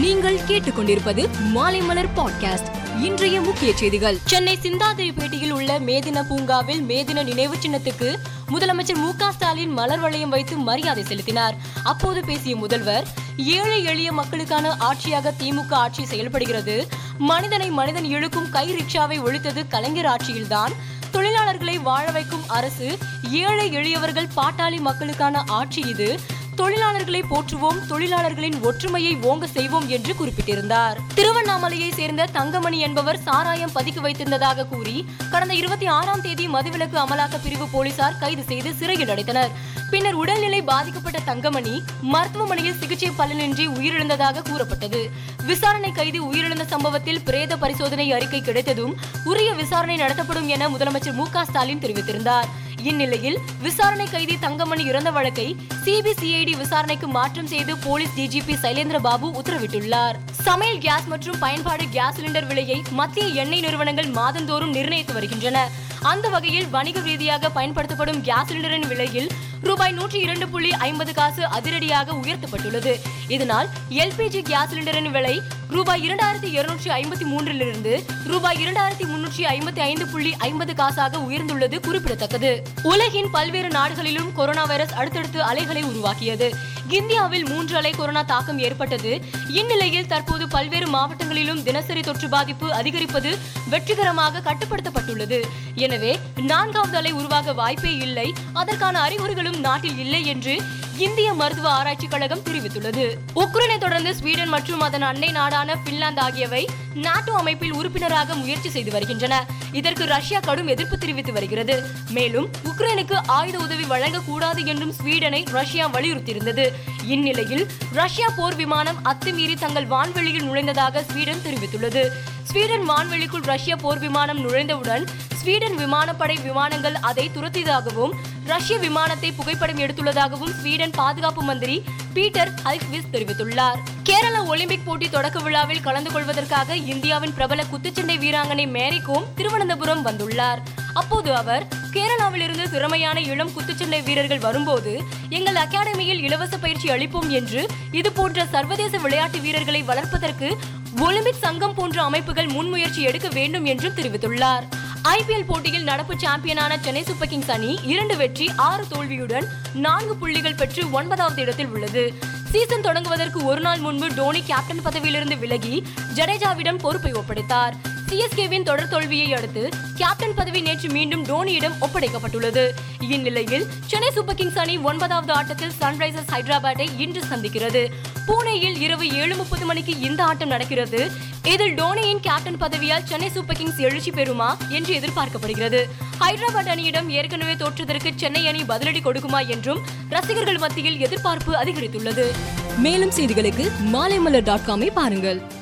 நீங்கள் கேட்டுக்கொண்டிருப்பது மாலைமலர் பாட்காஸ்ட் இன்றைய முக்கிய செய்திகள். சென்னை சிந்தாதிரிப்பேட்டையில் உள்ள மேதின பூங்காவில் மேதின நினைவு சின்னத்துக்கு முதலமைச்சர் மு க ஸ்டாலின் மலர் வளையம் வைத்து மரியாதை செலுத்தினார். அப்போது பேசிய முதல்வர் ஏழை எளிய மக்களுக்கான ஆட்சியாக திமுக ஆட்சி செயல்படுகிறது. மனிதனை மனிதன் இழுக்கும் கை ரிக்ஷாவை ஒழித்தது கலைஞர் ஆட்சியில்தான். தொழிலாளர்களை வாழ வைக்கும் அரசு ஏழை எளியவர்கள் பாட்டாளி மக்களுக்கான ஆட்சி இது. தொழிலாளர்களை போற்றுவோம் தொழிலாளர்களின் ஒற்றுமையை ஓங்க செய்வோம் என்று குறிப்பிட்டிருந்தார். திருவண்ணாமலையை சேர்ந்த தங்கமணி என்பவர் சாராயம் பதுக்கி வைத்திருந்ததாக கூறி கடந்த இருபத்தி ஆறாம் தேதி மதுவிலக்கு அமலாக்க பிரிவு போலீசார் கைது செய்து சிறையில் அடைத்தனர். பின்னர் உடல்நிலை பாதிக்கப்பட்ட தங்கமணி மருத்துவமனையில் சிகிச்சை பலனின்றி உயிரிழந்ததாக கூறப்பட்டது. விசாரணை கைது உயிரிழந்த சம்பவத்தில் பிரேத பரிசோதனை அறிக்கை கிடைத்ததும் உரிய விசாரணை நடத்தப்படும் என முதலமைச்சர் மு க ஸ்டாலின் தெரிவித்திருந்தார். இந்நிலையில் விசாரணை கைதி தங்கமணி இறந்த வழக்கை சிபிசிஐடி விசாரணைக்கு மாற்றம் செய்து போலீஸ் டிஜிபி சைலேந்திர பாபு உத்தரவிட்டுள்ளார். சமையல் கேஸ் மற்றும் பயன்பாடு கேஸ் சிலிண்டர் விலையை மத்திய எண்ணெய் நிறுவனங்கள் மாதந்தோறும் நிர்ணயித்து வருகின்றன. அந்த வகையில் வணிக ரீதியாக பயன்படுத்தப்படும் கேஸ் சிலிண்டரின் விலையில் ரூபாய் நூற்றி இரண்டு புள்ளி ஐம்பது காசு அதிரடியாக உயர்த்தப்பட்டுள்ளது. இதனால் எல்பிஜி கேஸ் சிலிண்டரின் விலை ரூபாய் இரண்டாயிரத்தி இருநூற்றி ஐம்பத்தி மூன்றிலிருந்து ரூபாய் இரண்டாயிரத்தி முன்னூற்றி ஐம்பத்தி ஐந்து புள்ளி ஐம்பது காசாக உயர்ந்துள்ளது குறிப்பிடத்தக்கது. உலகின் பல்வேறு நாடுகளிலும் கொரோனா வைரஸ் அடுத்தடுத்து அலைகளை உருவாக்கியது. இந்தியாவில் மூன்று அலை கொரோனா தாக்கம் ஏற்பட்டது. இந்நிலையில் தற்போது பல்வேறு மாவட்டங்களிலும் தினசரி தொற்று பாதிப்பு அதிகரிப்பது வெற்றிகரமாக கட்டுப்படுத்தப்பட்டுள்ளது. எனவே நான்காவது அலை உருவாக வாய்ப்பே இல்லை. அதற்கான அறிகுறிகளும் நாட்டில் இல்லை என்று இந்திய மருத்துவ ஆராய்ச்சி கழகம் தெரிவித்துள்ளது. உக்ரைனை தொடர்ந்து ஸ்வீடன் மற்றும் அதன் அண்டை நாடான பின்லாந்து ஆகியவை நாட்டோ அமைப்பில் உறுப்பினராக முயற்சி செய்து வருகின்றன. இதற்கு ரஷ்யா கடும் எதிர்ப்பு தெரிவித்து வருகிறது. மேலும் உக்ரைனுக்கு ஆயுத உதவி வழங்கக்கூடாது என்றும் ஸ்வீடனை ரஷ்யா வலியுறுத்தியிருந்தது. இந்நிலையில் ரஷ்யா போர் விமானம் அத்துமீறி தங்கள் வான்வெளியில் நுழைந்ததாக ஸ்வீடன் தெரிவித்துள்ளது. ஸ்வீடன் வான்வெளிக்குள் ரஷ்ய போர் விமானம் நுழைந்தவுடன் ஸ்வீடன் விமானப்படை விமானங்கள் அதை துரத்தியதாகவும் ரஷ்ய விமானத்தை புகைப்படம் எடுத்துள்ளதாகவும் ஸ்வீடன் பாதுகாப்பு மந்திரி பீட்டர் ஹல்க்விஸ் தெரிவித்துள்ளார். கேரள ஒலிம்பிக் போட்டி தொடக்க விழாவில் கலந்து கொள்வதற்காக இந்தியாவின் பிரபல குத்துச்சண்டை வீராங்கனை மேரிகோம் திருவனந்தபுரம் வந்துள்ளார். அப்போது அவர் கேரளாவிலிருந்து திறமையான இளம் குத்துச்சண்டை வீரர்கள் வரும்போது எங்கள் அகாடமியில் இலவச பயிற்சி அளிப்போம் என்று இதுபோன்ற சர்வதேச விளையாட்டு வீரர்களை வளர்ப்பதற்கு ஒலிம்பிக் சங்கம் போன்ற அமைப்புகள் முன்முயற்சி எடுக்க வேண்டும் என்றும் தெரிவித்துள்ளார். ஐபிஎல் போட்டியில் நடப்பு சாம்பியனான சென்னை சூப்பர் கிங்ஸ் அணி இரண்டு வெற்றி ஆறு தோல்வியுடன் நான்கு புள்ளிகள் பெற்று ஒன்பதாவது இடத்தில் உள்ளது. சீசன் தொடங்குவதற்கு ஒரு நாள் முன்பு டோனி கேப்டன் பதவியிலிருந்து விலகி ஜடேஜாவிடம் பொறுப்பை ஒப்படைத்தார். சிஎஸ்கேவின் தொடர் தோல்வியை அடுத்து கேப்டன் பதவி நேற்று மீண்டும் டோனியிடம் ஒப்படைக்கப்பட்டுள்ளது. இந்நிலையில் சென்னை சூப்பர் கிங்ஸ் அணி ஒன்பதாவது ஆட்டத்தில் சன்ரைசர்ஸ் ஹைதராபாத்தை இன்று சந்திக்கிறது. பூனேயில் இரவு ஏழு முப்பது மணிக்கு இந்த ஆட்டம் நடக்கிறது. இதில் டோனியின் கேப்டன் பதவியால் சென்னை சூப்பர் கிங்ஸ் எழுச்சி பெறுமா என்று எதிர்பார்க்கப்படுகிறது. ஹைதராபாத் அணியிடம் ஏற்கனவே தோற்றதற்கு சென்னை அணி பதிலடி கொடுக்குமா என்றும் ரசிகர்கள் மத்தியில் எதிர்பார்ப்பு அதிகரித்துள்ளது. மேலும் செய்திகளுக்கு மாலைமலர் டாட் காமை பாருங்கள்.